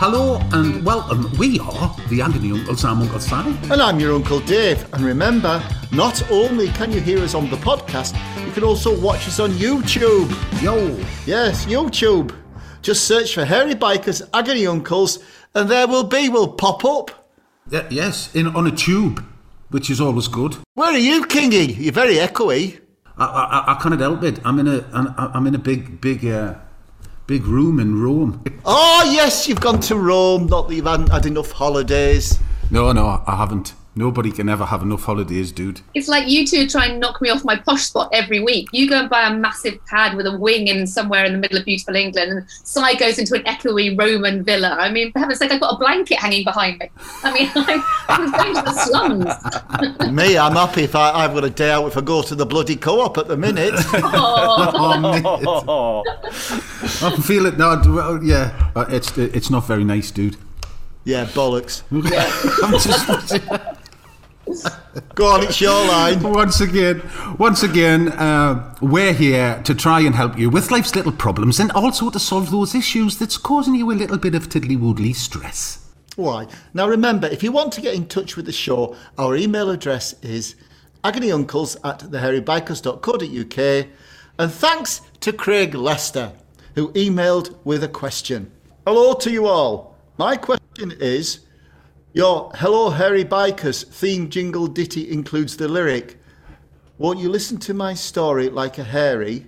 Hello and welcome. We are the Agony Uncles. I'm Uncle Sam. And I'm your Uncle Dave. And remember, not only can you hear us on the podcast, you can also watch us on YouTube. Yo, Yes, YouTube. Just search for Hairy Bikers Agony Uncles, and there will be, will pop up. y- yes, in on a tube, which is always good. Where are you, Kingy? You're very echoey. I, I, I can't help it. I'm in a I'm, I'm in a big big uh, big room in Rome. Oh, yes, you've gone to Rome. Not that you've had, had enough holidays. No, no, I haven't. Nobody can ever have enough holidays, dude. It's like you two try and knock me off my posh spot every week. You go and buy a massive pad with a wing in somewhere in the middle of beautiful England, and Si goes into an echoey Roman villa. I mean, for heaven's sake, I've got a blanket hanging behind me. I mean, I'm, I'm going to the slums. Me, I'm happy if I, I've got a day out if I go to the bloody co-op at the minute. Oh, mate. I can feel it now. Well, yeah, uh, it's it's not very nice, dude. yeah, bollocks. I'm just, Go on, it's your line. once again, once again, uh, we're here to try and help you with life's little problems and also to solve those issues that's causing you a little bit of tiddly-woodly stress. Why? Now remember, if you want to get in touch with the show, our email address is agonyuncles at thehairybikers.co.uk. And thanks to Craig Lester, who emailed with a question. Hello to you all. My question is Your Hello Hairy Bikers theme jingle ditty includes the lyric Won't you listen to my story like a hairy?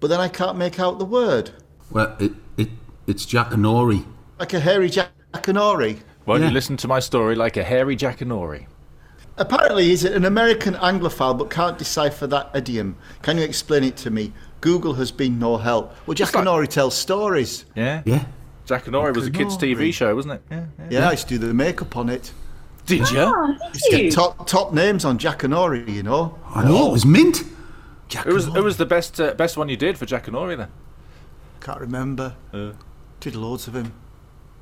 But then I can't make out the word. Well, it, it it's Jack and Like a hairy Jackanory. Won't Yeah. you listen to my story like a hairy Jackanory? Apparently, he's an American Anglophile but can't decipher that idiom. Can you explain it to me? Google has been no help. Well, Jack like- tells stories. Yeah. Yeah. Jackanory was a kids' TV show, wasn't it? Yeah. yeah. Yeah, I used to do the makeup on it. Did you? Oh, Used to did you? get top, top names on Jackanory, you know. I know, it was mint. Jack Who was and who Ori. was the best uh, best one you did for Jackanory then? Can't remember. Uh. Did loads of him.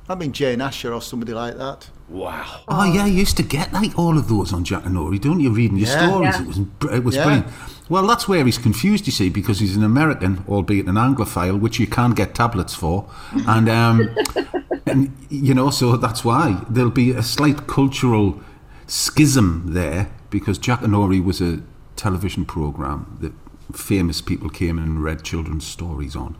I mean Jane Asher or somebody like that. Wow. Oh yeah, you used to get like all of those on Jackanory, don't you? Reading your Yeah. stories, Yeah. it was it was Yeah. brilliant. Well, that's where he's confused, you see, because he's an American, albeit an Anglophile, which you can't get tablets for, and um, and you know, so that's why there'll be a slight cultural schism there because Jackanory was a television program that famous people came and read children's stories on.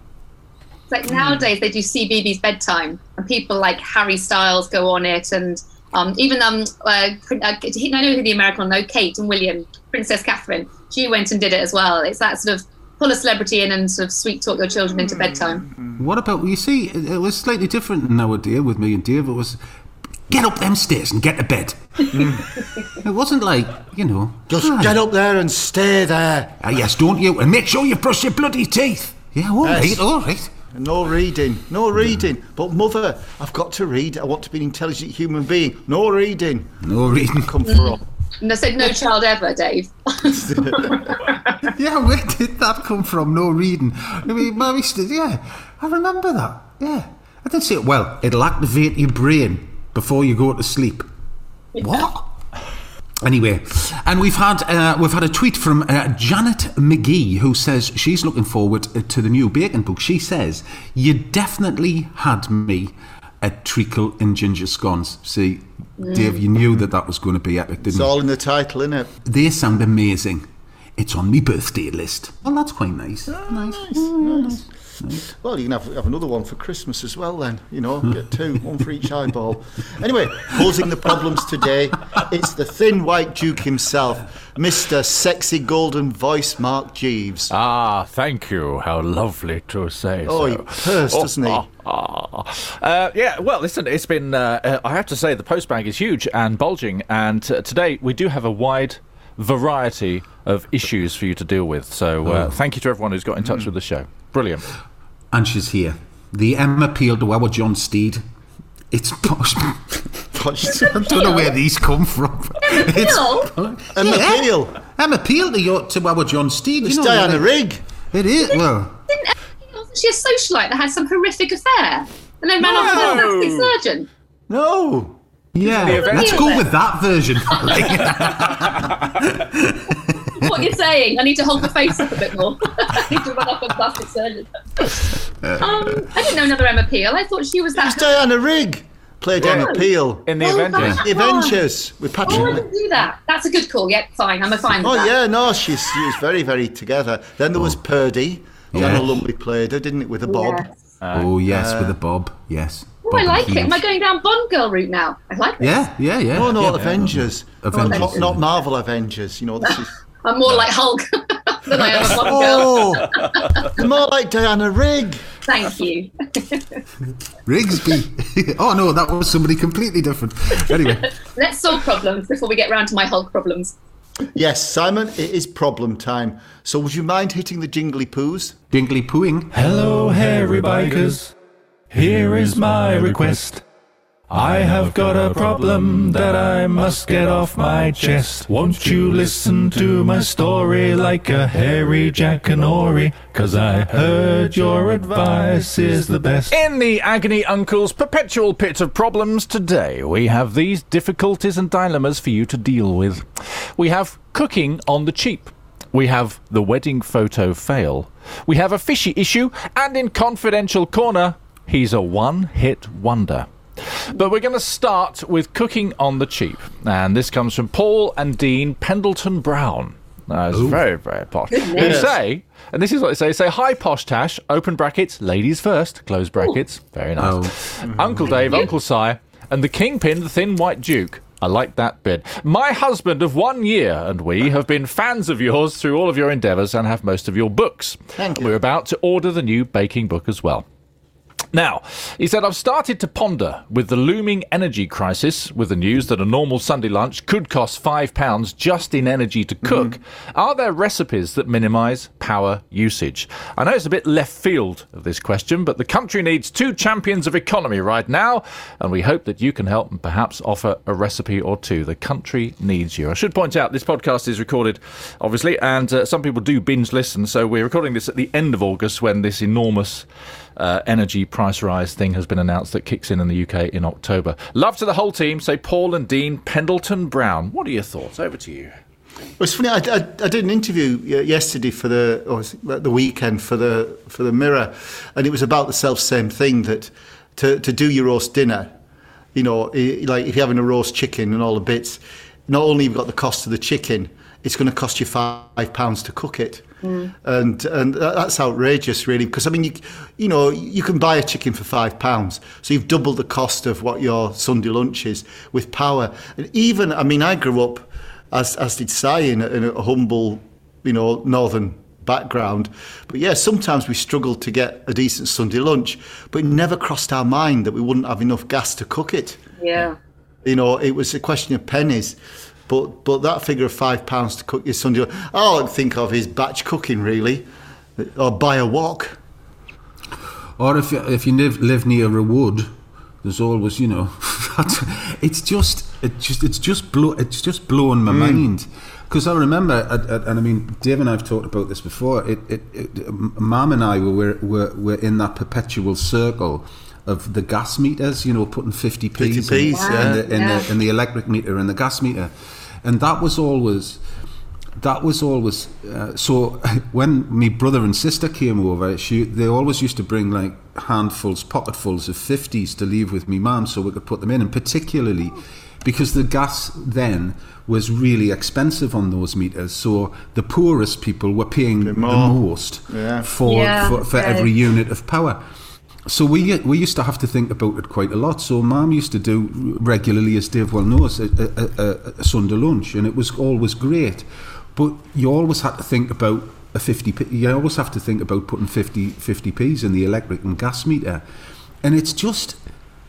It's like nowadays they do CBeebies bedtime, and people like Harry Styles go on it, and um, even um, uh, uh, I know who the American know, Kate and William, Princess Catherine. She went and did it as well. It's that sort of pull a celebrity in and sort of sweet talk your children into bedtime. What about you see? It, it was slightly different nowadays with me and Dave. It was get up them stairs and get to bed. it wasn't like you know. Just "Hi, get up there and stay there. ah, yes, don't you? And make sure you brush your bloody teeth. Yeah, all right, Yes. all right. No reading, no reading. But mother, I've got to read. I want to be an intelligent human being. No reading. No reading. Come for And I said, no child ever, Dave. Yeah, where did that come from? No reading. I mean, Mary said, yeah, I remember that. Yeah. I didn't say it. Well, it'll activate your brain before you go to sleep. What? Anyway, and we've had uh, we've had a tweet from uh, Janet McGee who says she's looking forward to the new bacon book. She says you definitely had me at treacle and ginger scones. See, Dave, you knew that that was going to be epic, didn't It's you? It's all in the title, isn't it? They sound amazing. It's on my birthday list. Well, that's quite nice. nice. nice. Well, you can have, have another one for Christmas as well, then. You know, get two, one for each eyeball. Anyway, posing the problems today, it's the thin white Duke himself, Mr. Sexy Golden Voice Mark Jeeves. Ah, thank you. How lovely to say Oh, so. he purrs, doesn't he? ah, ah. Uh, yeah, well, listen, it's been, uh, uh, I have to say, the postbag is huge and bulging, and uh, today we do have a wide variety of issues for you to deal with. So uh, thank you to everyone who's got in touch with the show. Brilliant. and she's here. The Emma Peel to our John Steed. It's posh. I don't know where these come from. It's Peel? Emma Yeah. Peel. Emma Peel to, your, to our John Steed. It's you know, Diana it- Rigg. It is. Well, Didn't wasn't she a socialite that had some horrific affair? And then ran off with a No. plastic surgeon. No. yeah. Let's go with that version. What you're saying? I need to hold the face up a bit more. I need to run off a plastic surgeon. Um, I didn't know another Emma Peel. I thought she was It's that. Diana Rigg. Played Emma No. Peel. In the Oh, Avengers. that The one. Avengers with Oh, I Patrick. didn't do that. That's a good call. Yep, fine. I'm a fine Oh that. yeah, no, she's she was very, very together. Then there was Purdey. Yeah. Joanna Lumley played her, didn't it, with a bob? Yes. oh, yes, with a bob. Yes. Oh, I and like it. Am I going down Bond girl route now? I like it. Yeah, yeah, yeah. No, no, yeah. Avengers. Avengers. Not, not Marvel Avengers. You know, this is. I'm more like Hulk than I am a Bond girl. Oh, more like Diana Rigg. Thank you. Rigsby. oh, no, that was somebody completely different. Anyway. Let's solve problems before we get round to my Hulk problems. Yes, Simon, it is problem time. So would you mind hitting the jingly poos? Jingly pooing. Hello, hairy bikers. Here is my request. I have got a problem that I must get off my chest. Won't you listen to my story like a hairy Jackanory? Cause I heard your advice is the best. In the Agony Uncle's perpetual pit of problems today, we have these difficulties and dilemmas for you to deal with. We have cooking on the cheap. We have the wedding photo fail. We have a fishy issue. And in Confidential Corner, he's a one hit wonder. But we're going to start with cooking on the cheap. And this comes from Paul and Dean Pendleton Brown. Now, it's very, very posh. Who say, and this is what they say, say, hi, posh tash, open brackets, ladies first, close brackets. Very nice. Oh. Mm-hmm. Uncle Dave, Uncle Si, and the kingpin, the thin white duke. I like that bit. My husband of one year and we have been fans of yours through all of your endeavours and have most of your books. Thank And you. We're about to order the new baking book as well. Now, he said, I've started to ponder with the looming energy crisis, with the news that a normal Sunday lunch could cost £5 just in energy to cook. Are there recipes that minimise power usage? I know it's a bit left field of this question, but the country needs two champions of economy right now, and we hope that you can help and perhaps offer a recipe or two. The country needs you. I should point out this podcast is recorded, obviously, and uh, some people do binge listen, so we're recording this at the end of August when this enormous uh, energy price rise thing has been announced that kicks in in the UK in October. Love to the whole team. Say Paul and Dean Pendleton Brown. What are your thoughts? Over to you. Well, it's funny. I, I, I did an interview yesterday for the or the weekend for the for the Mirror, and it was about the self same thing that to to do your roast dinner, you know, like if you're having a roast chicken and all the bits, not only you've got the cost of the chicken, it's going to cost you five pounds to cook it. Hmm. And and that's outrageous, really, because I mean, you you know, you can buy a chicken for five pounds, so you've doubled the cost of what your Sunday lunch is with power. And even, I mean, I grew up as as did Si in a, in a humble, you know, northern background. But yeah, sometimes we struggled to get a decent Sunday lunch, but it never crossed our mind that we wouldn't have enough gas to cook it. Yeah. You know, it was a question of pennies. But but that figure of five pounds to cook your Sunday all I think of is batch cooking, really, or buy a wok. Or if you, if you live live near a wood, there's always you know, it's just it just it's just blow it's just blowing my mm. mind because I remember and- I mean Dave and I've talked about this before. It, it, it Mum and I were, were were in that perpetual circle of the gas meters, you know, putting 50 p's, 50p, in, yeah. in, the, in, Yeah. the, in the electric meter and the gas meter, and that was always that was always uh, so when my brother and sister came over she they always used to bring like handfuls pocketfuls of 50s to leave with me mum so we could put them in and particularly because the gas then was really expensive on those meters so the poorest people were paying the most Yeah. for Yeah, for, for right. every unit of power so we we used to have to think about it quite a lot. So Mum used to do regularly, as Dave well knows, a, a, a, a Sunday lunch, and it was always great. But you always had to think about a 50. p- You always have to think about putting 50 50 p's in the electric and gas meter, and it's just.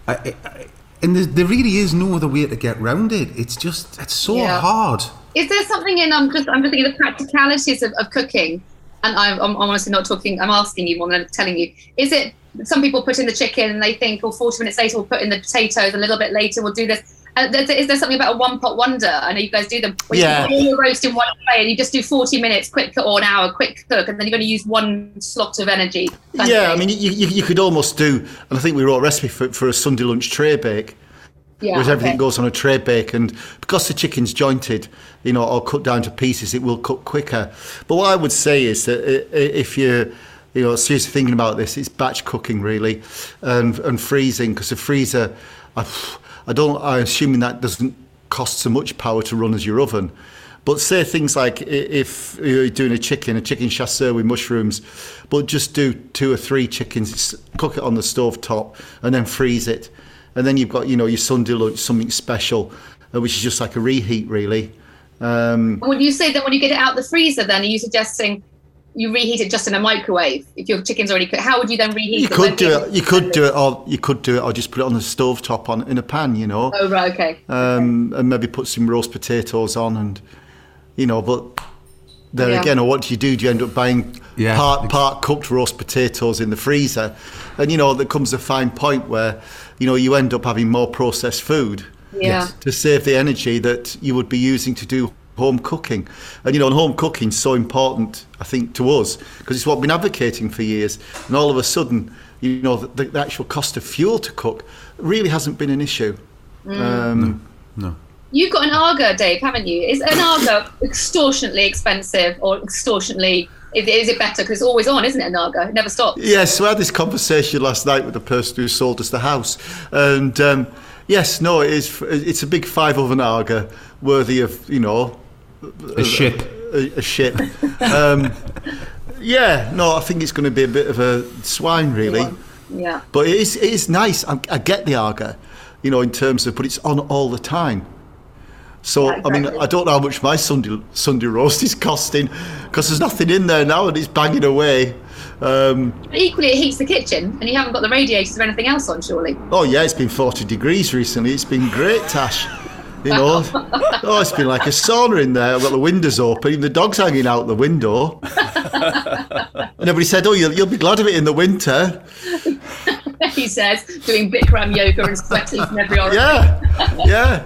I, I, and there, there really is no other way to get round it. It's just it's so Yeah. hard. Is there something in um? just I'm just thinking of the practicalities of, of cooking. and I'm, I'm honestly not talking. I'm asking you more than I'm telling you. Is it? Some people put in the chicken and they think, oh, 40 minutes later we'll put in the potatoes. A little bit later we'll do this. Uh, is there something about a one pot wonder? I know you guys do them. Where Yeah. You put all your roast in one tray and you just do 40 minutes, quick cook or an hour, quick cook, and then you're going to use one slot of energy. Yeah, I mean, you, you, you could almost do, and I think we wrote a recipe for, for a Sunday lunch tray bake. yeah, whereas everything okay. goes on a tray bake, and because the chicken's jointed, you know, or cut down to pieces, it will cook quicker. But what I would say is that if you're, you know, seriously thinking about this, it's batch cooking really, and and freezing because the freezer, I, I don't, I'm assuming that doesn't cost so much power to run as your oven. But say things like if you're doing a chicken, a chicken chasseur with mushrooms, but just do two or three chickens, cook it on the stove top, and then freeze it. And then you've got, you know, your Sunday lunch, something special, uh, which is just like a reheat, really. Um, Would you say that when you get it out the freezer, then are you suggesting you reheat it just in a microwave if your chicken's already cooked? How would you then reheat you it? could do it. You could do it, or you could do it, or just put it on the stove top on in a pan, you know, Oh right, okay. um, and maybe put some roast potatoes on, and you know. But there Yeah. again, or what do you do? Do you end up buying Yeah. part part cooked roast potatoes in the freezer? And you know, there comes a fine point where you know you end up having more processed food. Yeah. to save the energy that you would be using to do home cooking. And you know, and home cooking is so important, I think, to us because it's what we've been advocating for years. And all of a sudden, you know, the, the actual cost of fuel to cook really hasn't been an issue. Um, You've got an Aga, Dave, haven't you? Is an Aga extortionately expensive or extortionately? Is, is it better because it's always on, isn't it? An Aga, it never stops. Yes, so I had this conversation last night with the person who sold us the house, and um, yes, no, it is. It's a big five oven Aga, worthy of you know A ship. a, a ship. um, yeah, no, I think it's going to be a bit of a swine, really. Yeah. But it is, it is nice. I, I get the Aga, you know, in terms of, but it's on all the time. So Yeah, I mean. I don't know how much my Sunday Sunday roast is costing because there's nothing in there now and it's banging away. Um, But equally, it heats the kitchen, and you haven't got the radiators or anything else on, surely. oh yeah, it's been 40 degrees recently. It's been great, Tash. You know, oh, it's been like a sauna in there. I've got the windows open, even the dog's hanging out the window. and everybody said, "Oh, you'll, you'll be glad of it in the winter." he says, doing Bikram yoga and sweating from every orifice. Yeah, yeah.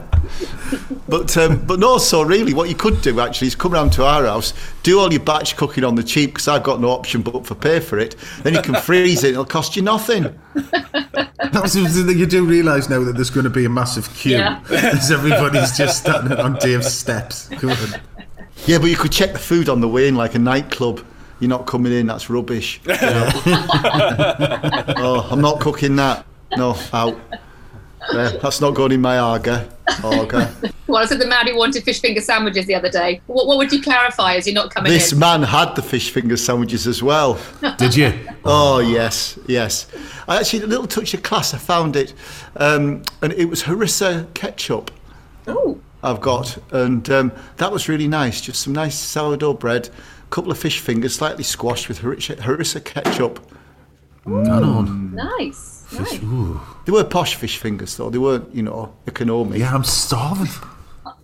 But um, but no, so really, what you could do actually is come round to our house, do all your batch cooking on the cheap because I've got no option but for pay for it. Then you can freeze it; it'll cost you nothing. That's the thing you do realise now that there's going to be a massive queue Yeah. as everybody's just standing on Dave's steps. Going, Yeah, but you could check the food on the way in, like a nightclub. You're not coming in. That's rubbish. you know. oh, I'm not cooking that. No, out. Yeah, that's not going in my Aga. Aga. Well, I said the man who wanted fish finger sandwiches the other day. What, what would you clarify as you're not coming This in? man had the fish finger sandwiches as well. Did you? Oh yes, yes. I actually a little touch of class. I found it, um, and it was harissa ketchup. Oh, I've got, and um, that was really nice. Just some nice sourdough bread, a couple of fish fingers, slightly squashed with harissa, harissa ketchup. Hang on. nice. nice. They were posh fish fingers, though. They weren't, you know, economic. Yeah, I'm starving.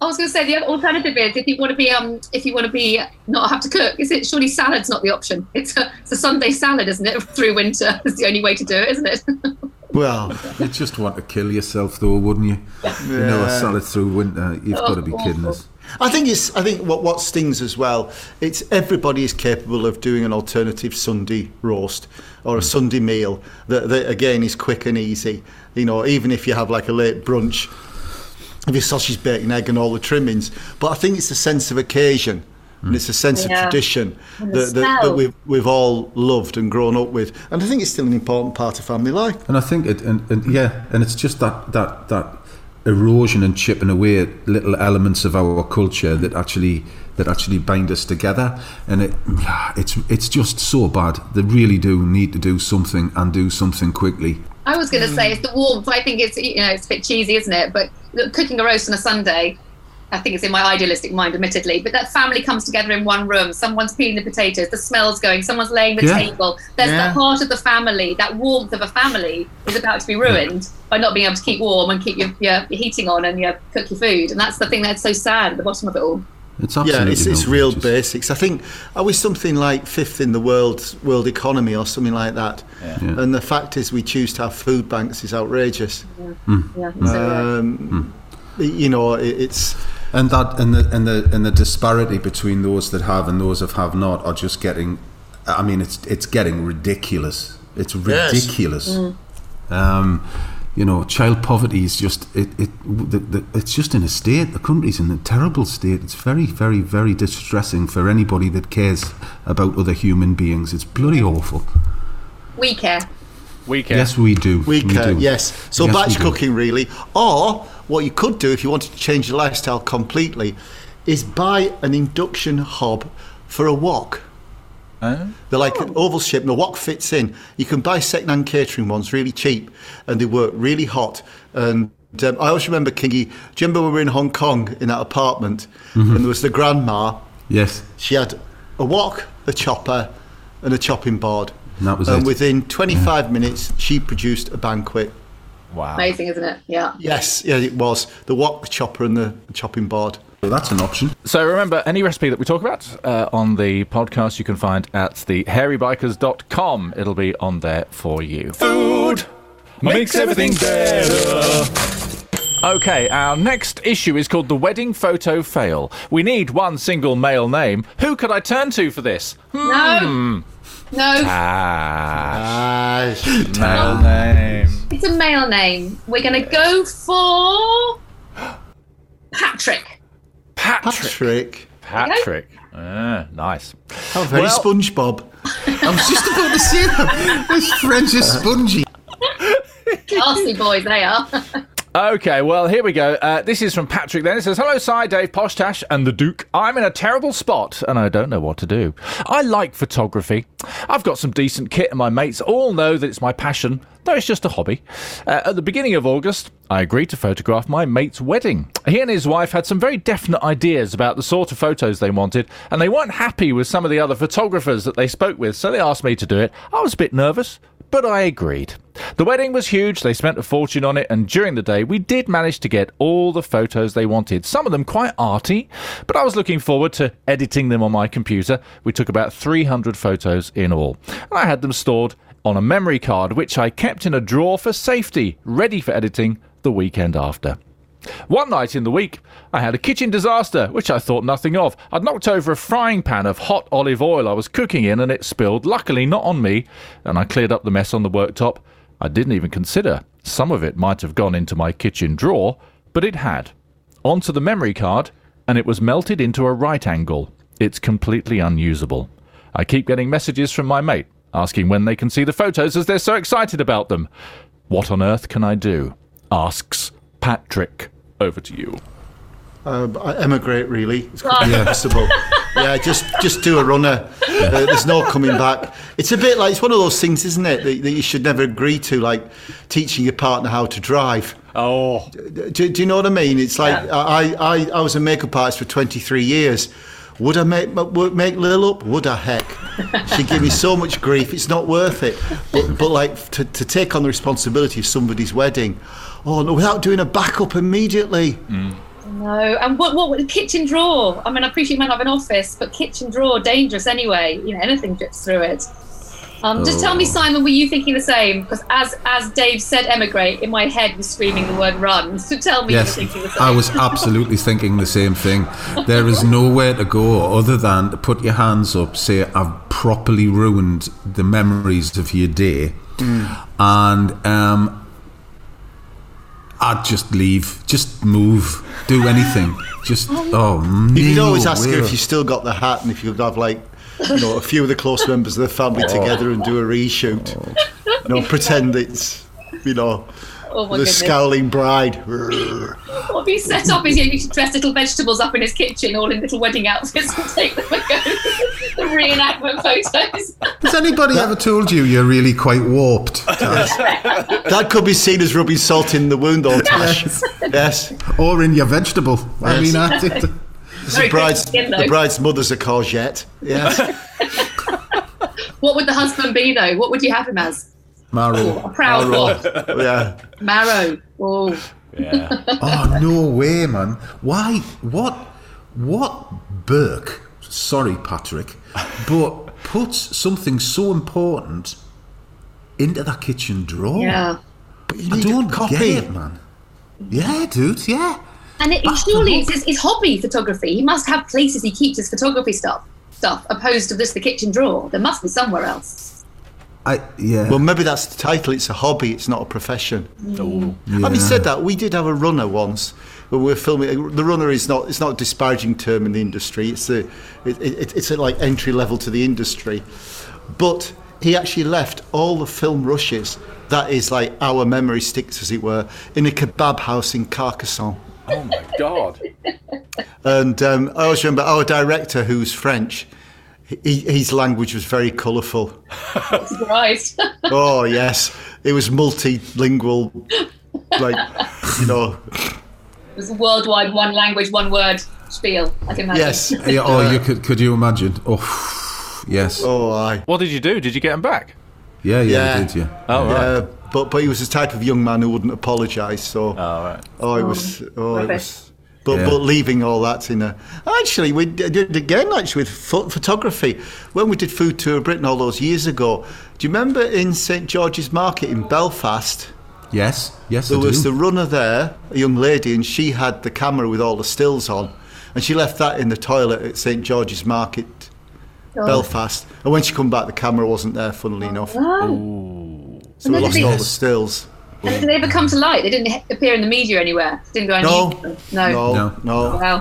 I was going to say the other alternative is if you want to be um if you want to be not have to cook, is it surely salad's not the option? It's a it's a Sunday salad, isn't it? Through winter, it's the only way to do it, isn't it? Well, You just want to kill yourself, though, wouldn't you? You know, a salad through winter. You've got to be kidding us. I think it's. I think what what stings as well. It's everybody is capable of doing an alternative Sunday roast or a hmm. Sunday meal that, that again is quick and easy. You know, even if you have like a late brunch, with your sausage, bacon, egg, and all the trimmings. But I think it's a sense of occasion. And it's a sense Yeah. of tradition that, that, that we've, we've all loved and grown up with. And I think it's still an important part of family life. And I think it, and, and yeah, and it's just that that that erosion and chipping away at little elements of our culture that actually that actually bind us together. And it, it's it's just so bad. They really do need to do something and do something quickly. I was going to say it's the warmth. I think it's you know it's a bit cheesy, isn't it? But cooking a roast on a Sunday, I think it's in my idealistic mind, admittedly. But that family comes together in one room. Someone's peeling the potatoes. The smell's going. Someone's laying the Yeah. table. There's Yeah. the heart of the family. That warmth of a family is about to be ruined by not being able to keep warm and keep your, your, your heating on and your cook your food. And that's the thing that's so sad at the bottom of it all. It's Yeah, absolutely it's, it's real outrageous. basics. I think are we something like fifth in the world world economy or something like that? Yeah. And the fact is, we choose to have food banks is outrageous. Yeah, so, uh, Um, You know, it, it's And that and the and the and the disparity between those that have and those that have not are just getting. I mean, it's it's getting ridiculous. It's Yes. ridiculous. Um, you know, child poverty is just it. it the, the, it's just in a state. The country's in a terrible state. It's very, very, very distressing for anybody that cares about other human beings. It's bloody awful. we care. We care. Yes, we do. we care. do. yes. So Yes, batch cooking, really. Or what you could do if you wanted to change your lifestyle completely, is buy an induction hob for a wok. Oh. They're like an oval shape, and the wok fits in. You can buy second-hand catering ones, really cheap, and they work really hot. And um, I always remember, Kingy, do you remember when we were in Hong Kong in that apartment, Mm-hmm. and there was the grandma, Yes. she had a wok, a chopper, and a chopping board. And that was and it. within 25 minutes, she produced a banquet. Wow. Amazing, isn't it? Yeah. Yes, yeah, it was. The wok, the chopper, and the chopping board. Well, that's an option. So remember, any recipe that we talk about uh, on the podcast, you can find at the hairybikers.com. It'll be on there for you. Food makes everything better. Okay, our next issue is called the wedding photo fail. We need one single male name. Who could I turn to for this? No. No. Ah, Ah, male name. It's a male name. We're going to go for Patrick. Patrick. Patrick. Patrick. Ah, nice. How very Well- SpongeBob. I was just about to say that. This French is spongy. Classy boys, they are. Okay, well, here we go. Uh, this is from Patrick then. It says, Hello, Si, Dave, Posh Tash, and the Duke. I'm in a terrible spot and I don't know what to do. I like photography. I've got some decent kit, and my mates all know that it's my passion, though it's just a hobby. Uh, at the beginning of August, I agreed to photograph my mate's wedding. He and his wife had some very definite ideas about the sort of photos they wanted, and they weren't happy with some of the other photographers that they spoke with, so they asked me to do it. I was a bit nervous but I agreed. The wedding was huge, they spent a fortune on it, and during the day we did manage to get all the photos they wanted, some of them quite arty, but I was looking forward to editing them on my computer. We took about 300 photos in all. I had them stored on a memory card, which I kept in a drawer for safety, ready for editing the weekend after. One night in the week, I had a kitchen disaster, which I thought nothing of. I'd knocked over a frying pan of hot olive oil I was cooking in, and it spilled, luckily not on me, and I cleared up the mess on the worktop. I didn't even consider some of it might have gone into my kitchen drawer, but it had. Onto the memory card, and it was melted into a right angle. It's completely unusable. I keep getting messages from my mate asking when they can see the photos as they're so excited about them. What on earth can I do? Asks Patrick. Over to you. Uh, I emigrate, really. It's quite possible. yeah, just just do a runner. Uh, there's no coming back. It's a bit like it's one of those things, isn't it, that, that you should never agree to, like teaching your partner how to drive. Oh, Do, do you know what I mean? It's like I, I, I was a makeup artist for 23 years. Would I make make Lil up? Would I? Heck, she gave me so much grief. It's not worth it. But, but like to, to take on the responsibility of somebody's wedding, oh no, without doing a backup immediately. No, and what what kitchen drawer? I mean, I appreciate you might not have an office, but kitchen drawer dangerous anyway. You know, anything drips through it. Um, just tell me, Simon, were you thinking the same? Because as as Dave said, emigrate, in my head was screaming the word run. So tell me, Yes, you were thinking the same. I was absolutely thinking the same thing. There is nowhere to go other than to put your hands up, say, I've properly ruined the memories of your day, and um, I'd just leave, just move, do anything. Just, oh, You could always ask her if you still got the hat and if you could have like, you know, a few of the close members of the family oh. together and do a reshoot. Oh. You know, pretend it's, you know, oh my the goodness. scowling bride. What he set up his, you should dress little vegetables up in his kitchen, all in little wedding outfits, and take them and go the reenactment photos. Has anybody ever told you you're really quite warped? That could be seen as rubbing salt in the wound, old Tash. yes. or in your vegetable? I mean, I think. that- The Very bride's, skin, the bride's mother's a courgette. Yes. What would the husband be though? What would you have him as? Marrow. Oh, a proud one. yeah. Marrow. Oh, yeah. Oh no way, man! Why? What? What Burke, sorry, Patrick, but puts something so important into that kitchen drawer. Yeah. But you I don't copy. get it, man. Yeah, dude, yeah. And it, Back surely it's his, his hobby, photography. He must have places he keeps his photography stuff, stuff opposed to just the kitchen drawer. There must be somewhere else. I yeah. Well, maybe that's the title. It's a hobby. It's not a profession. Oh. Having said that, we did have a runner once. When we were filming, the runner is not. It's not a disparaging term in the industry. It's a. It, it, it's a, like entry level to the industry, but he actually left all the film rushes. That is like our memory sticks, as it were, in a kebab house in Carcassonne. Oh my God. And um, I always remember our director, who's French. He, his language was very colourful. Surprised. Oh yes, it was multilingual, like you know. it was a worldwide one language, one word spiel. I can imagine. Yes. Yeah, oh, you could could you imagine? Oh, yes. Oh, I. What did you do? Did you get him back? Yeah, yeah, Yeah. you did, yeah. Oh, right. Yeah, but but he was the type of young man who wouldn't apologise. So Oh, right. oh, it was mm. oh, it was. But, Yeah. but leaving all that in a actually we did it again actually with pho- photography when we did Food Tour Britain all those years ago. Do you remember in St George's Market in Belfast? Yes, yes, There I was do. the runner there, a young lady, and she had the camera with all the stills on, and she left that in the toilet at St George's Market, Oh. Belfast. And when she come back, the camera wasn't there. Funnily oh. enough, Oh. so we lost all the they- stills. And did they ever come to light? They didn't appear in the media anywhere. Didn't go on No, YouTube? No. no, No. no. Wow.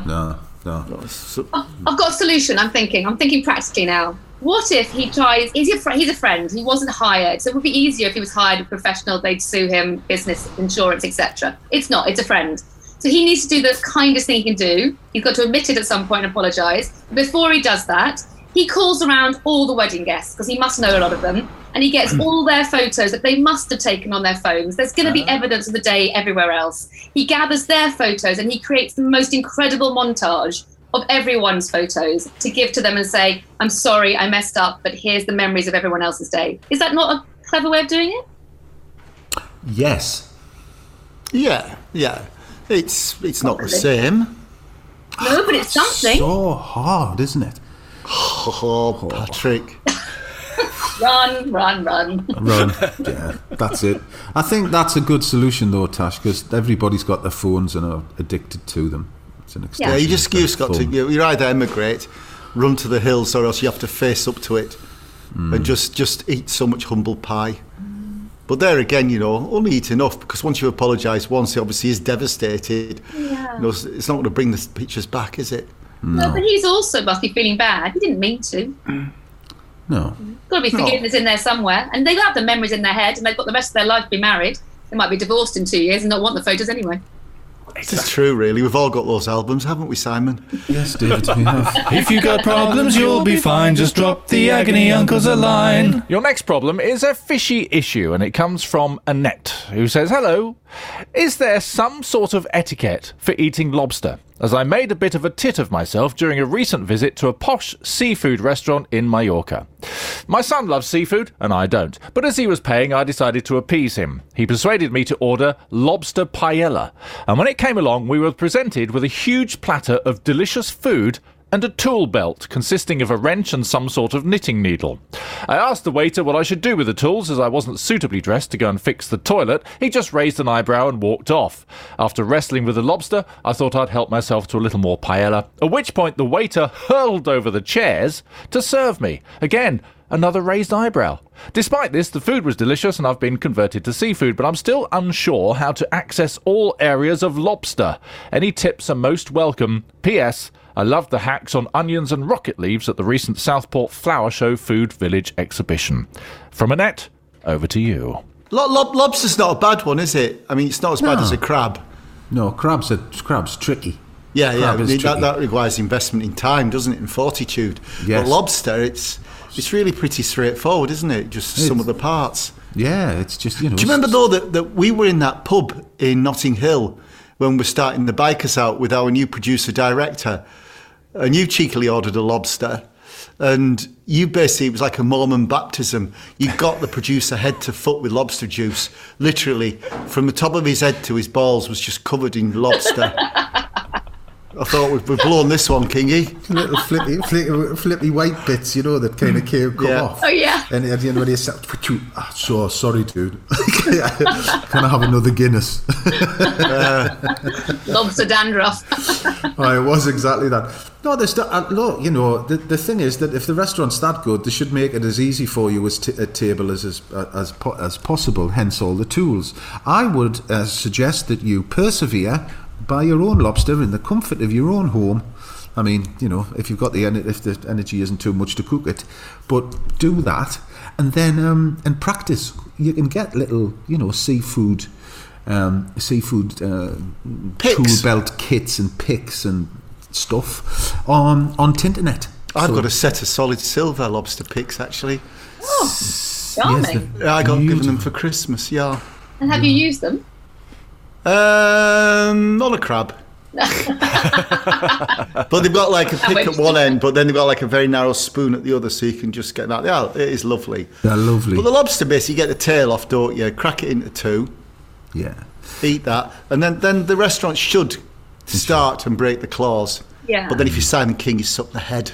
No, no. So- oh, I've got a solution. I'm thinking. I'm thinking practically now. What if he tries? He's a fr- he's a friend. He wasn't hired, so it would be easier if he was hired a professional. They'd sue him, business, insurance, etc. It's not. It's a friend. So he needs to do the kindest thing he can do. He's got to admit it at some point and apologise. Before he does that, he calls around all the wedding guests because he must know a lot of them, and he gets hmm. all their photos that they must have taken on their phones. There's going to be ah. evidence of the day everywhere else. He gathers their photos and he creates the most incredible montage of everyone's photos to give to them and say, I'm sorry, I messed up, but here's the memories of everyone else's day. Is that not a clever way of doing it? Yes. yeah, yeah. It's it's not the same. No, but it's something. So hard, isn't it? Oh, Patrick. Run, run, run. Run. yeah, that's it. I think that's a good solution, though, Tash, because everybody's got their phones and are addicted to them. It's an extension. Yeah, you just of you just got to you you either emigrate, run to the hills, or else you have to face up to it Hmm. and just just eat so much humble pie. But there again, you know, only eat enough because once you apologise once, he obviously is devastated. Yeah. You know, it's- it's not going to bring the pictures back, is it? No, but he's also must be feeling bad. He didn't mean to. No. Got to be No. forgiveness in there somewhere. And they've got the memories in their head and they've got the rest of their life to be married. They might be divorced in two years and not want the photos anyway. It's true, really. We've all got those albums, haven't we, Simon? Yes, David, we have. If you've got problems, you'll be fine. Just drop the agony uncles a line. Your next problem is a fishy issue, and it comes from Annette, who says, Hello. Is there some sort of etiquette for eating lobster? As I made a bit of a tit of myself during a recent visit to a posh seafood restaurant in Mallorca. My son loves seafood, and I don't, but as he was paying, I decided to appease him. He persuaded me to order lobster paella, and when it came along, we were presented with a huge platter of delicious food and a tool belt consisting of a wrench and some sort of knitting needle. I asked the waiter what I should do with the tools as I wasn't suitably dressed to go and fix the toilet. He just raised an eyebrow and walked off. After wrestling with the lobster, I thought I'd help myself to a little more paella, at which point the waiter hurled over the chairs to serve me. Again, another raised eyebrow. Despite this, the food was delicious and I've been converted to seafood, but I'm still unsure how to access all areas of lobster. Any tips are most welcome. P.S. I loved the hacks on onions and rocket leaves at the recent Southport Flower Show Food Village exhibition. From Annette, over to you. Lo- lob- lobster's not a bad one, is it? I mean, it's not as bad as a crab. No, crabs are crabs tricky. Yeah, yeah. Crab is that, that requires investment in time, doesn't it, and fortitude. Yes. But lobster, it's it's really pretty straightforward, isn't it? Just some of the parts. Yeah, it's just you know. Do you remember though that, that we were in that pub in Notting Hill when we're starting the bikers out with our new producer director, and you cheekily ordered a lobster, and you basically it was like a Mormon baptism. You got the producer head to foot with lobster juice, literally from the top of his head to his balls was just covered in lobster. I thought we've, we've blown this one, Kingy. little flippy, flippy, flippy white bits, you know, that kind of came come Yeah. off. Oh, yeah. And at the end when he said, oh, so sorry, dude. Can I have another Guinness? Loves Lobster dandruff. oh, it was exactly that. No, there's the, uh, look, you know, the, the thing is that if the restaurant's that good, they should make it as easy for you as t- at table as as as, po- as possible. Hence, all the tools. I would uh, suggest that you persevere, buy your own lobster in the comfort of your own home. I mean, you know, if you've got the if the energy isn't too much to cook it, but do that and then um, and practice. You can get little, you know, seafood. Um, seafood uh, tool belt kits and picks and stuff on on Tinternet. I've So- got a set of solid silver lobster picks, actually. Charming. the- I got given them for Christmas, yeah. and have you used them? Um, not a crab. but they've got like a pick at one end, but then they've got like a very narrow spoon at the other, so you can just get that. Yeah, it is lovely. They're lovely. But the lobster bits, you get the tail off, don't you? Crack it into two, yeah. eat that, and then, then the restaurant should start and break the claws. Yeah. But then if you're Simon King, you suck the head.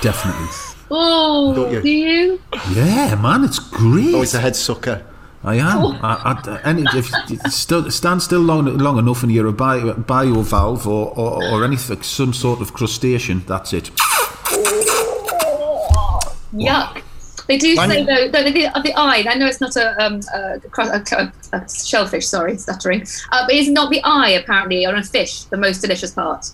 Definitely. Oh, Don't you? do you? Yeah, man, it's great. Oh, it's a head sucker. I am. I, I, any, if you still, stand still long, long enough and you're a bio, bivalve or, or, or anything, some sort of crustacean, that's it. Yuck. They do Mine- say though, though the, the eye. I know it's not a, um, a, a, a, a shellfish. Sorry, stuttering. Uh, but it's not the eye apparently on a fish the most delicious part.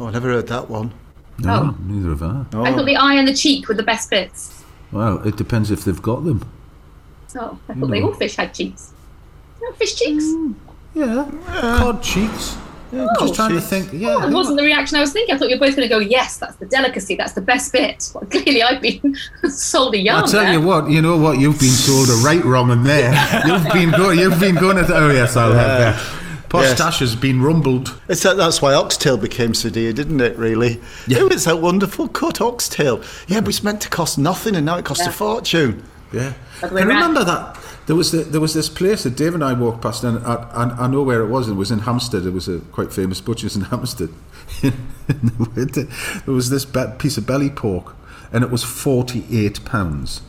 Oh, I never heard that one. No, Oh. neither have I. Oh. I thought the eye and the cheek were the best bits. Well, it depends if they've got them. Oh, I thought they all fish had cheeks. No fish cheeks. Mm. Yeah, cod cheeks. Yeah, just oh. trying to think. Yeah, Oh, That wasn't the reaction I was thinking. I thought you were both going to go, yes, that's the delicacy, that's the best bit. Well, clearly, I've been sold a yarn. I tell there. you what, you know what, you've been sold a right wrong in there. You've been going, you've been going at, oh yes, I'll have that. Posh Yes. Tash has been rumbled. It's that, that's why oxtail became so dear, didn't it? Really? Yeah. Oh, it was a wonderful cut oxtail. Yeah, but it's meant to cost nothing, and now it costs Yeah. a fortune. Yeah, I remember that. There was the, there was this place that Dave and I walked past, and I, I, I know where it was. It was in Hampstead. It was a quite famous butcher's in Hampstead. there was this piece of belly pork, and it was forty eight pounds.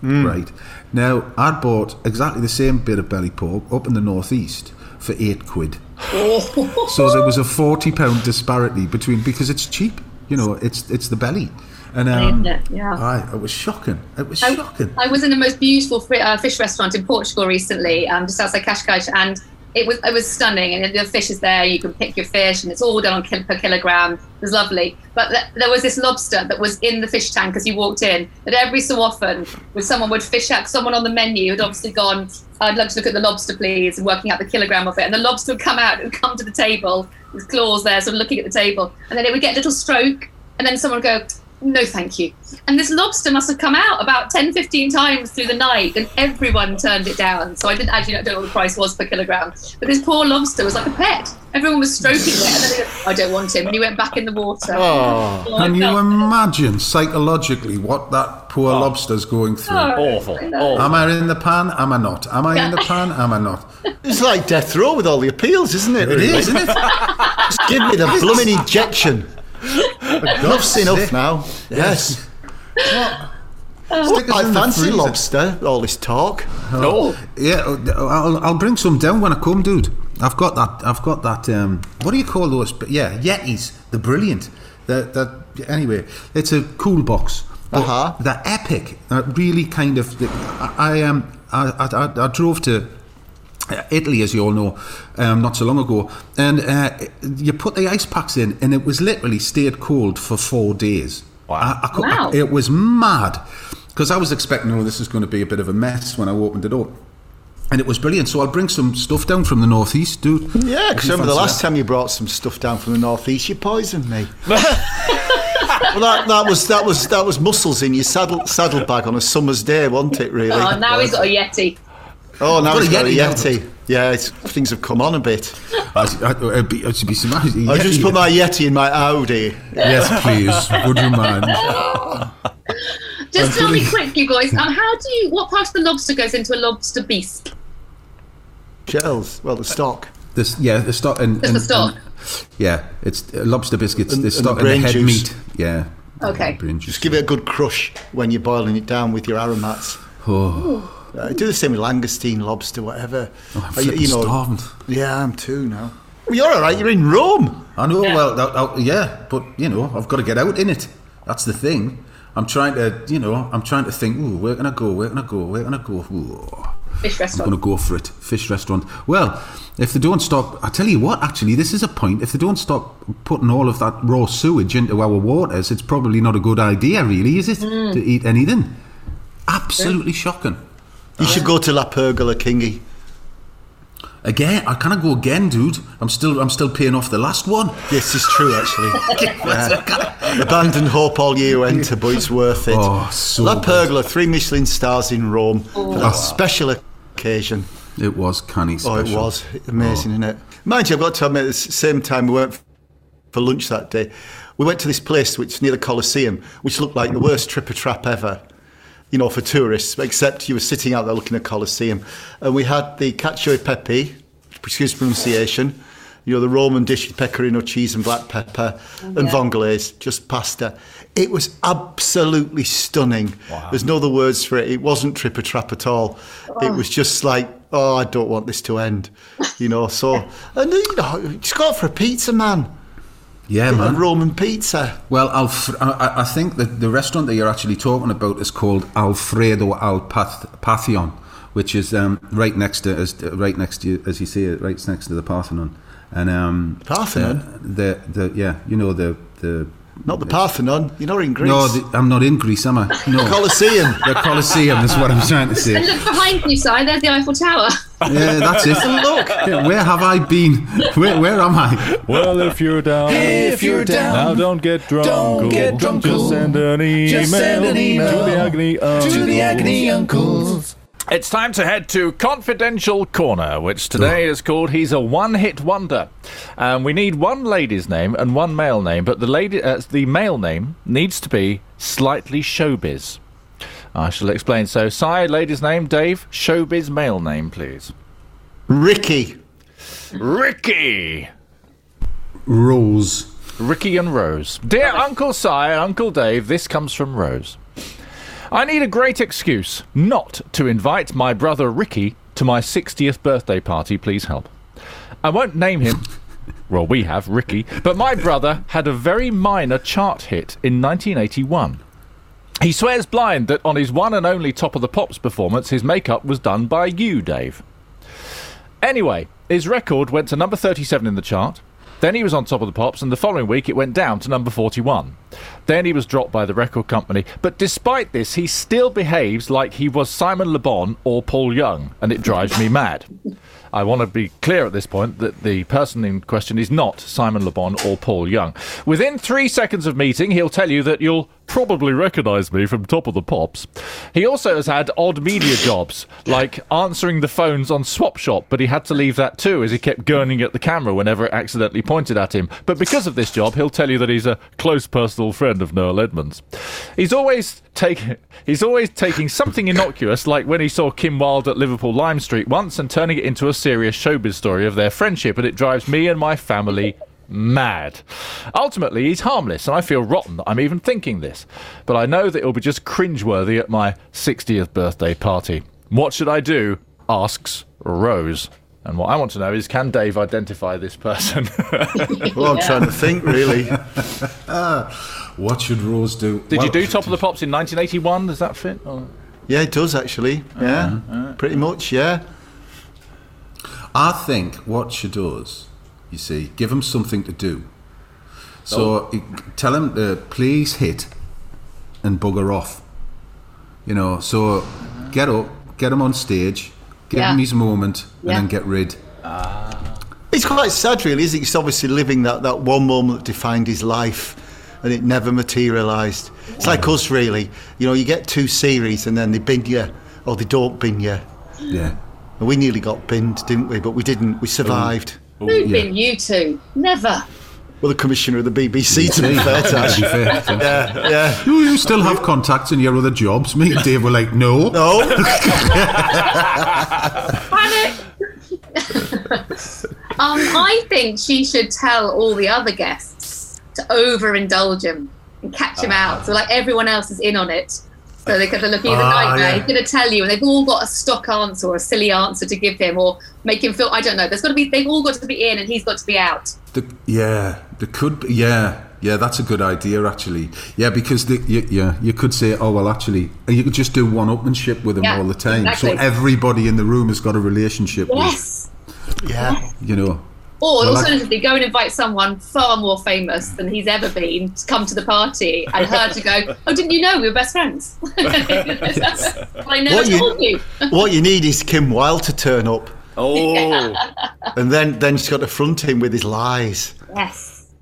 Hmm. Right now, I bought exactly the same bit of belly pork up in the northeast for eight quid. Oh. so there was a forty pound disparity between because it's cheap. You know, it's it's the belly, and um, it? Yeah. I, it was shocking. It was I, shocking. I was in the most beautiful uh, fish restaurant in Portugal recently, um, just outside Cascais, and it was it was stunning. And the fish is there; you can pick your fish, and it's all done on kil- per kilogram. It was lovely. But th- there was this lobster that was in the fish tank as you walked in. That every so often, when someone would fish out, someone on the menu had obviously gone, "I'd love to look at the lobster, please," and working out the kilogram of it. And the lobster would come out and come to the table with claws there, sort of looking at the table, and then it would get a little stroke, and then someone would go, no thank you and this lobster must have come out about 10 15 times through the night and everyone turned it down so i didn't actually I don't know what the price was per kilogram but this poor lobster was like a pet everyone was stroking it and then they go, i don't want him and he went back in the water Oh. Oh, Can you imagine psychologically what that poor oh. lobster's going through? Oh, Awful. I. Am I in the pan? Am I not? Am I in the pan? Am I not? It's like death row with all the appeals, isn't it? It really? is, isn't it? Just give me the blooming injection. Enough's enough now. Yes. Stick us I in the fancy freezer. lobster, all this talk. Oh, Yeah, I'll, I'll bring some down when I come, dude. I've got that. I've got that. Um, what do you call those? But yeah, Yetis. They're brilliant. They're, they're, anyway, it's a cool box. But Uh-huh. They're epic. Uh, really, kind of. I, I um, I, I, I drove to uh, Italy, as you all know, um, not so long ago, and uh, you put the ice packs in, and it was literally stayed cold for four days. Wow. I, I cou- Wow. it was mad because I was expecting, oh, this is going to be a bit of a mess when I opened it up. And it was brilliant. So I'll bring some stuff down from the northeast, dude. Yeah, because remember the last that. time you brought some stuff down from the northeast, you poisoned me. well, that, that was that was that was mussels in your saddle saddlebag on a summer's day, wasn't it? Really? oh now he's got a yeti Oh, now Got a he's got a Yeti now. Yeti. Yeah, it's, things have come on a bit. I, I, it'd be, it'd be some, I just put my Yeti in my Audi. Yes, please. Would you mind? just tell me quick, you guys. um, how do you what part of the lobster goes into a lobster bisque Shells. Well, the stock. This, yeah, the stock and, Just and- the stock. and- yeah, it's uh, lobster biscuits. And- the and the stock and the head juice. meat. Yeah. Okay. Brain. Just give it a good crush when you're boiling it down with your aromats. Oh, Uh, do the same with langoustine, lobster, whatever. I'm Uh, flipping starving. Yeah, I'm too now. Well, you're all right. You're in Rome. I know. Yeah. Well, that, that- yeah, but you know, I've got to get out in it. That's the thing. I'm trying to, you know, I'm trying to think. Ooh, where can I go? Where can I go? Where can I go? Ooh. Fish restaurant. I'm going to go for it. Fish restaurant. Well, if they don't stop, I tell you what, actually, this is a point. If they don't stop putting all of that raw sewage into our waters, it's probably not a good idea, really, is it? To eat anything. Absolutely shocking. You should go to La Pergola, Kingy. Again, I can't go again, dude. I'm still, I'm still paying off the last one. This is true, actually. Yeah. Abandoned hope all year enter, but it's worth it. Oh, so La good. Pergola, three Michelin stars in Rome for that oh. special occasion. It was canny Oh, special. it was amazing, oh. isn't it? Mind you, I've got to admit, at the same time we went for lunch that day, we went to this place which is near the Colosseum, which looked like the worst trip a trap ever. You know, for tourists, except you were sitting out there looking at Colosseum, and we had the cacio e pepe, excuse pronunciation. You know, the Roman dish with pecorino cheese and black pepper mm, and vongolaise, just pasta. It was absolutely stunning. There's no other words for it. It wasn't trip a trap at all. It oh. was just like, oh, I don't want this to end. You know, so, and you know, just go out for a pizza, man. Yeah, man. Roman pizza. Well, Alf- I, I think that the restaurant that you're actually talking about is called Alfredo Al Path- Pantheon, which is um, right next to, as, right next to, as you see it, right next to the Parthenon. And um, Parthenon? uh, the the yeah, you know the the. Not the Parthenon. You're not in Greece. No, the, I'm not in Greece, am I? No. Colosseum. the Colosseum is what I'm trying to And say. look behind you, Si. There's the Eiffel Tower. Yeah, that's it. Look. Yeah, where have I been? Where, where am I? Well, if you're down, If you're down, now don't get drunk. don't get drunk, Just send an email, Just send an email to the agony to the agony uncles. It's time to head to Confidential Corner, which today is called He's a One Hit Wonder. Um, we need one lady's name and one male name, but the lady, uh, the male name needs to be slightly showbiz. I shall explain. So, Si, lady's name, Dave, showbiz male name, please. Ricky. Ricky! Rose. Ricky and Rose. Dear Uncle Si and Uncle Dave, this comes from Rose. I need a great excuse not to invite my brother Ricky to my 60th birthday party. Please help. I won't name him. Well, we have Ricky, but my brother had a very minor chart hit in 1981. He swears blind that on his one and only Top of the Pops performance, his makeup was done by you, Dave. Anyway, his record went to number 37 in the chart. Then he was on top of the pops, and the following week it went down to number 41. Then he was dropped by the record company. But despite this, he still behaves like he was Simon Le Bon or Paul Young, and it drives me mad. I want to be clear at this point that the person in question is not Simon Le Bon or Paul Young. Within three seconds of meeting, he'll tell you that you'll probably recognise me from Top of the Pops. He also has had odd media jobs, like answering the phones on Swap Shop, but he had to leave that too as he kept gurning at the camera whenever it accidentally pointed at him. But because of this job, he'll tell you that he's a close personal friend of Noel Edmonds. He's always taking he's always taking something innocuous, like when he saw Kim Wilde at Liverpool Lime Street once, and turning it into a serious showbiz story of their friendship, and it drives me and my family mad. Ultimately, he's harmless, and I feel rotten that I'm even thinking this. But I know that it'll be just cringeworthy at my 60th birthday party. What should I do? asks Rose. And what I want to know is can Dave identify this person? Well, I'm trying to think, really. What should Rose do? Did you do Top of the Pops in 1981? Does that fit? Or- Yeah, it does, actually. Yeah, Uh-huh. pretty much, yeah. I think what she does, you see, give him something to do. So oh. you tell him to please hit and bugger off. You know, so get up, get him on stage, give Yeah. him his moment, Yeah. and then get rid. Ah. It's quite sad, really, isn't it? He's obviously living that, that one moment that defined his life and it never materialised. It's like us, really. You know, you get two series and then they bin you or they don't bin you. Yeah. And we nearly got binned, didn't we? But we didn't. We survived. Who'd been you two? Never. Well, the commissioner of the BBC, to be fair, to Tash. be fair. Yeah, yeah. You, you still have contacts in your other jobs. Me and Dave were like, no. No, Panic! Um, I think she should tell all the other guests to overindulge him and catch him out. So like everyone else is in on it. So they could look, he's a Ah, nightmare. yeah. He's going to tell you, and they've all got a stock answer or a silly answer to give him, or make him feel. I don't know. There's got to be. They've all got to be in, and he's got to be out. The, yeah, there could be. Yeah, yeah, that's a good idea actually. Yeah, because the, you, yeah, you could say, oh well, actually, you could just do one-upmanship with him Yeah, all the time. exactly. So everybody in the room has got a relationship Yes. Yeah. you know. Or Well, I- alternatively, go and invite someone far more famous than he's ever been to come to the party and her to go, Oh, didn't you know we were best friends? I never What you- told you. What you need is Kim Wilde to turn up, Oh, and then then she's got to front him with his lies. Yes.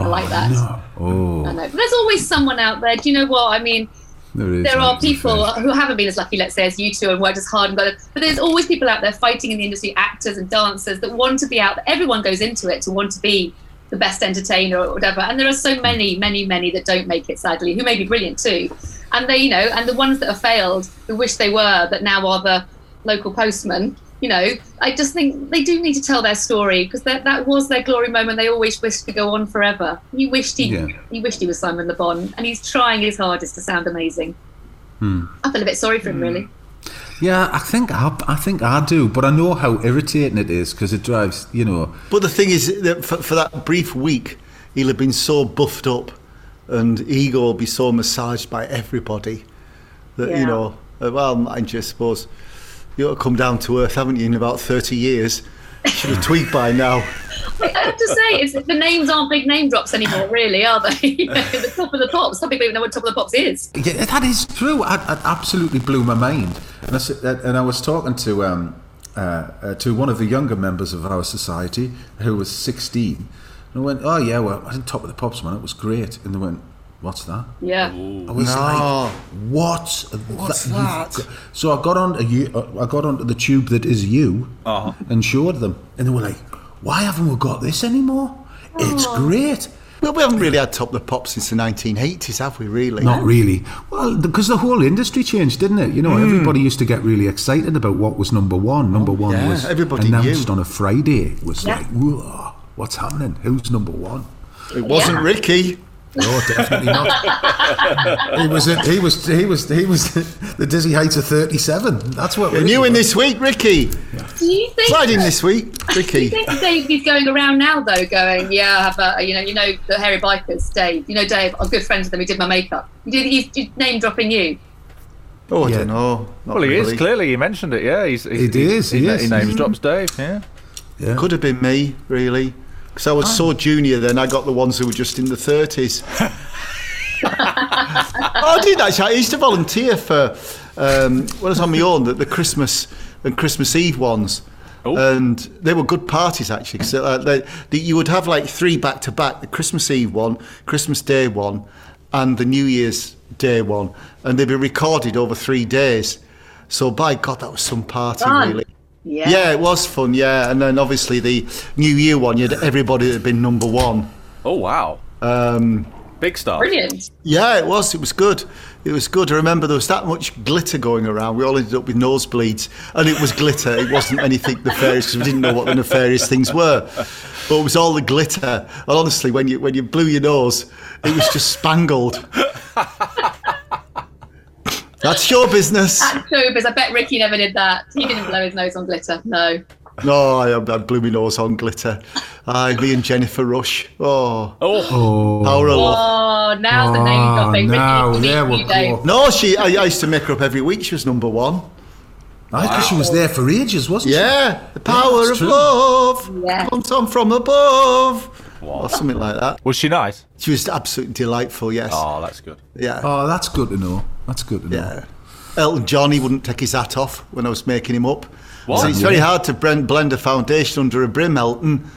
I like that. Oh, no. Oh, I know. But there's always someone out there. Do you know what? I mean, there there are people who haven't been as lucky, let's say, as you two and worked as hard and got it. But there's always people out there fighting in the industry, actors and dancers that want to be out. Everyone goes into it to want to be the best entertainer or whatever. And there are so many, many, many that don't make it, sadly, who may be brilliant too. And they, you know, and the ones that have failed, who wish they were, that now are the local postman. You know, I just think they do need to tell their story because that, that was their glory moment. They always wished to go on forever. He wished he Yeah. he wished he was Simon Le Bon, and he's trying his hardest to sound amazing. I feel a bit sorry for him, really. Yeah, I think I, I think I do, but I know how irritating it is because it drives, you know. But the thing is that for, for that brief week, he'll have been so buffed up, and ego will be so massaged by everybody that Yeah. you know. uh, Well, mind you, I suppose you ought to come down to earth, haven't you? In about thirty years, should have tweaked by now. I have to say, it's, the names aren't big name drops anymore, really, are they? You know, the top of the pops. Some people even know what top of the pops is. Yeah, that is true. It, it absolutely blew my mind. And I, said and I was talking to um, uh, uh, to one of the younger members of our society who was 16. And I went, oh, yeah, well, I was on top of the pops, man. It was great. And they went, what's that? Yeah. I was No. like, "What? What's You've that?" got-" So I got on, you, uh, I got onto the tube that is you, and showed them, and they were like, "Why haven't we got this anymore? It's great." Well, we haven't really had top of the pop since the 1980s, have we? Really? Not really. Well, because the whole industry changed, didn't it? You know, everybody used to get really excited about what was number one. Number one yeah, was everybody announced knew. on a Friday. It was Yeah. like, whoa, what's happening? Who's number one? It wasn't Yeah. Ricky. No, definitely not. he was. He was. He was. He was the dizzy heights of thirty-seven. That's what. we're new in this week, Ricky. Do you think? Slide in this week, Ricky? Do you Ricky. think Dave is going around now though, going, yeah, I have a, you know, you know, the hairy bikers, Dave. You know, Dave. I'm good friends with them. He did my makeup. You do he's he's name dropping you. Oh, I Yeah. don't know. Not well, he is clearly. He mentioned it. Yeah, he's. he's It is, He, he he, is. he names drops Dave. Yeah. Yeah. Could have been me, really. Because I was so junior then, I got the ones who were just in the 30s. I did actually. I used to volunteer for, um, when I was on my own, the, the Christmas and Christmas Eve ones. Oh. And they were good parties actually. Because uh, they, they, you would have like three back to back the Christmas Eve one, Christmas Day one, and the New Year's Day one. And they'd be recorded over three days. So, by God, that was some party, Fun. really. Yeah. Yeah, it was fun. Yeah, and then obviously the New Year one, you had everybody that had been number one. Oh wow. Um, Big stuff. Brilliant. yeah, it was. It was good. It was good. I remember there was that much glitter going around. We all ended up with nosebleeds, and it was glitter. It wasn't anything nefarious because we didn't know what the nefarious things were. But it was all the glitter. And honestly, when you when you blew your nose, it was just spangled. That's your business. At Showbiz, I bet Ricky never did that. He didn't blow his nose on glitter. No. No, I, I blew my nose on glitter. I, me and Jennifer Rush. Oh, Oh, power of love. Oh, now's the name ah, Oh, dropping. now, Ricky, there we go. No, she. I, I used to make her up every week. She was number one. I think she was there for ages, wasn't she? Yeah, the power that's of true. love Yeah. comes on from above, or something like that. was she nice? She was absolutely delightful. Yes. Oh, that's good. Yeah. Oh, that's good to know. That's good to know. Yeah. Elton John, he wouldn't take his hat off when I was making him up. What? So it's very hard to blend, blend a foundation under a brim, Elton.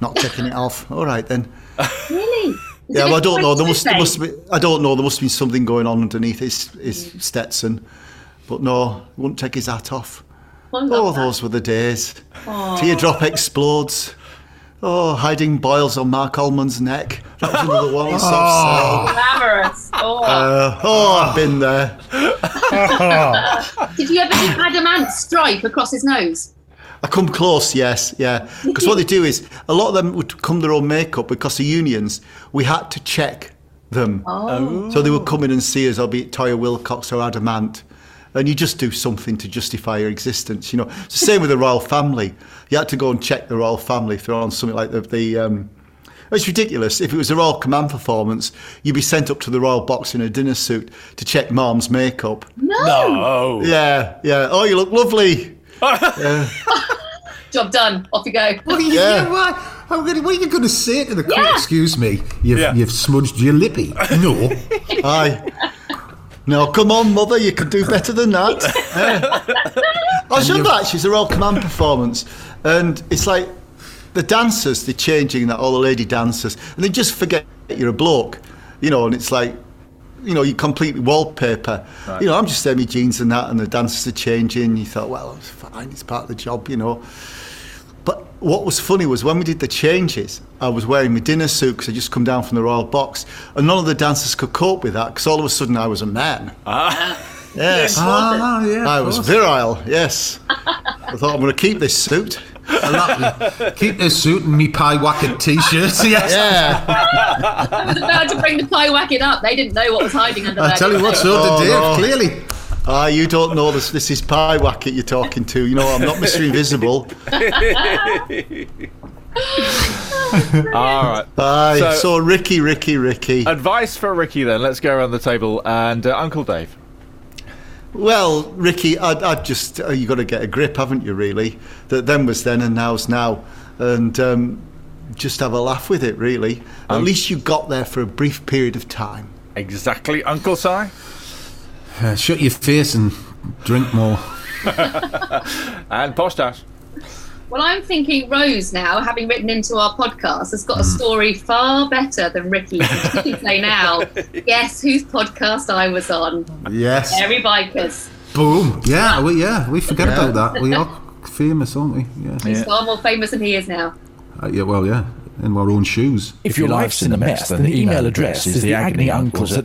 Not taking it off. All right then. Really? Is Yeah, well, I don't know. There must, there must be. I don't know. There must be something going on underneath his his Stetson, but no, he wouldn't take his hat off. Oh, that. those were the days. Teardrop explodes. Oh, hiding boils on Marc Almond's neck. That was another one. Soft cell. Glamorous. Oh. Uh, oh, I've been there. Did you ever do Adam Ant stripe across his nose? I come close, yes, yeah. Because what they do is a lot of them would come their own makeup because the unions. We had to check them, Oh. so they would come in and see us, albeit Toyah Willcox or Adam Ant, and you just do something to justify your existence. You know, it's the same with the royal family. You had to go and check the royal family if they're on something like the. the um, it's ridiculous. If it was a Royal Command performance, you'd be sent up to the Royal Box in a dinner suit to check Mom's makeup. No. Oh. Yeah, yeah. Oh, you look lovely. Job done. Off you go. What are you, Yeah. what, gonna- what are you going to say to the crew? Yeah. Excuse me, you've, Yeah. you've smudged your lippy. No. Aye. No, come on, mother, you can do better than that. Yeah. I that actually, it's a Royal Command performance, and it's like the dancers, they're changing that, all the lady dancers, and they just forget you're a bloke, you know, and it's like, you know, you completely wallpaper. You know, I'm just my jeans and that, and the dancers are changing. You thought, well, it's fine, it's part of the job, you know. But what was funny was when we did the changes, I was wearing my dinner suit because I'd just come down from the Royal Box, and none of the dancers could cope with that because all of a sudden I was a man. Yes, ah, yeah. I of was virile. Yes, I thought I'm going to keep this suit. Keep this suit and me pie wacket t shirt. Yes. Yeah, I was about to bring the pie whack up. They didn't know what was hiding under I there. tell you what, they? so Oh, did Dave. no. Clearly. Ah, you don't know this. This is Pie Wacket you're talking to. You know, I'm not Mr. Invisible. All right. Aye, So- so, Ricky, Ricky, Ricky. Advice for Ricky then. Let's go around the table. And uh, Uncle Dave. Well, Ricky, I'd, I'd just uh, you got to get a grip, haven't you? Really, that then was then and now's now, and um, just have a laugh with it. Really, at least you got there for a brief period of time. Exactly, Uncle Si. Uh, shut your face and drink more. And Posh Well, I'm thinking Rose now, having written into our podcast, has Hmm. got a story far better than Ricky. She say now, guess whose podcast I was on? Yes. Hairy Bikers. Boom. Yeah, we, yeah, we forget about that. We are famous, aren't we? Yeah. He's far more famous than he is now. Uh, yeah, well, yeah. In our own shoes. If your life's in a mess, then the email address is the agony uncles at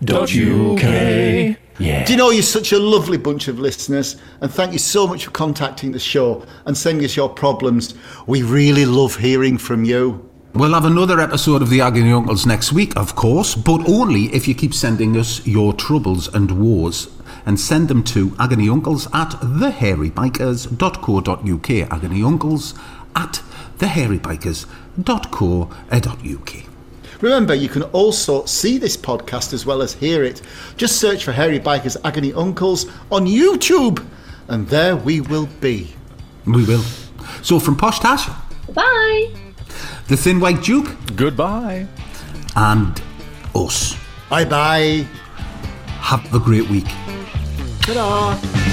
thehairybikers.co.uk. Yeah. Do you know you're such a lovely bunch of listeners, and thank you so much for contacting the show and sending us your problems. We really love hearing from you. We'll have another episode of the Agony Uncles next week, of course, but only if you keep sending us your troubles and wars And send them to agonyuncles at thehairybikers.co.uk. Agonyuncles at thehairybikers.co.uk. Remember, you can also see this podcast as well as hear it. Just search for Hairy Bikers Agony Uncles on YouTube, and there we will be. We will. So from Posh Tash, Bye. the Thin White Duke, Goodbye. and us. Bye bye. Have a great week. Ta-da.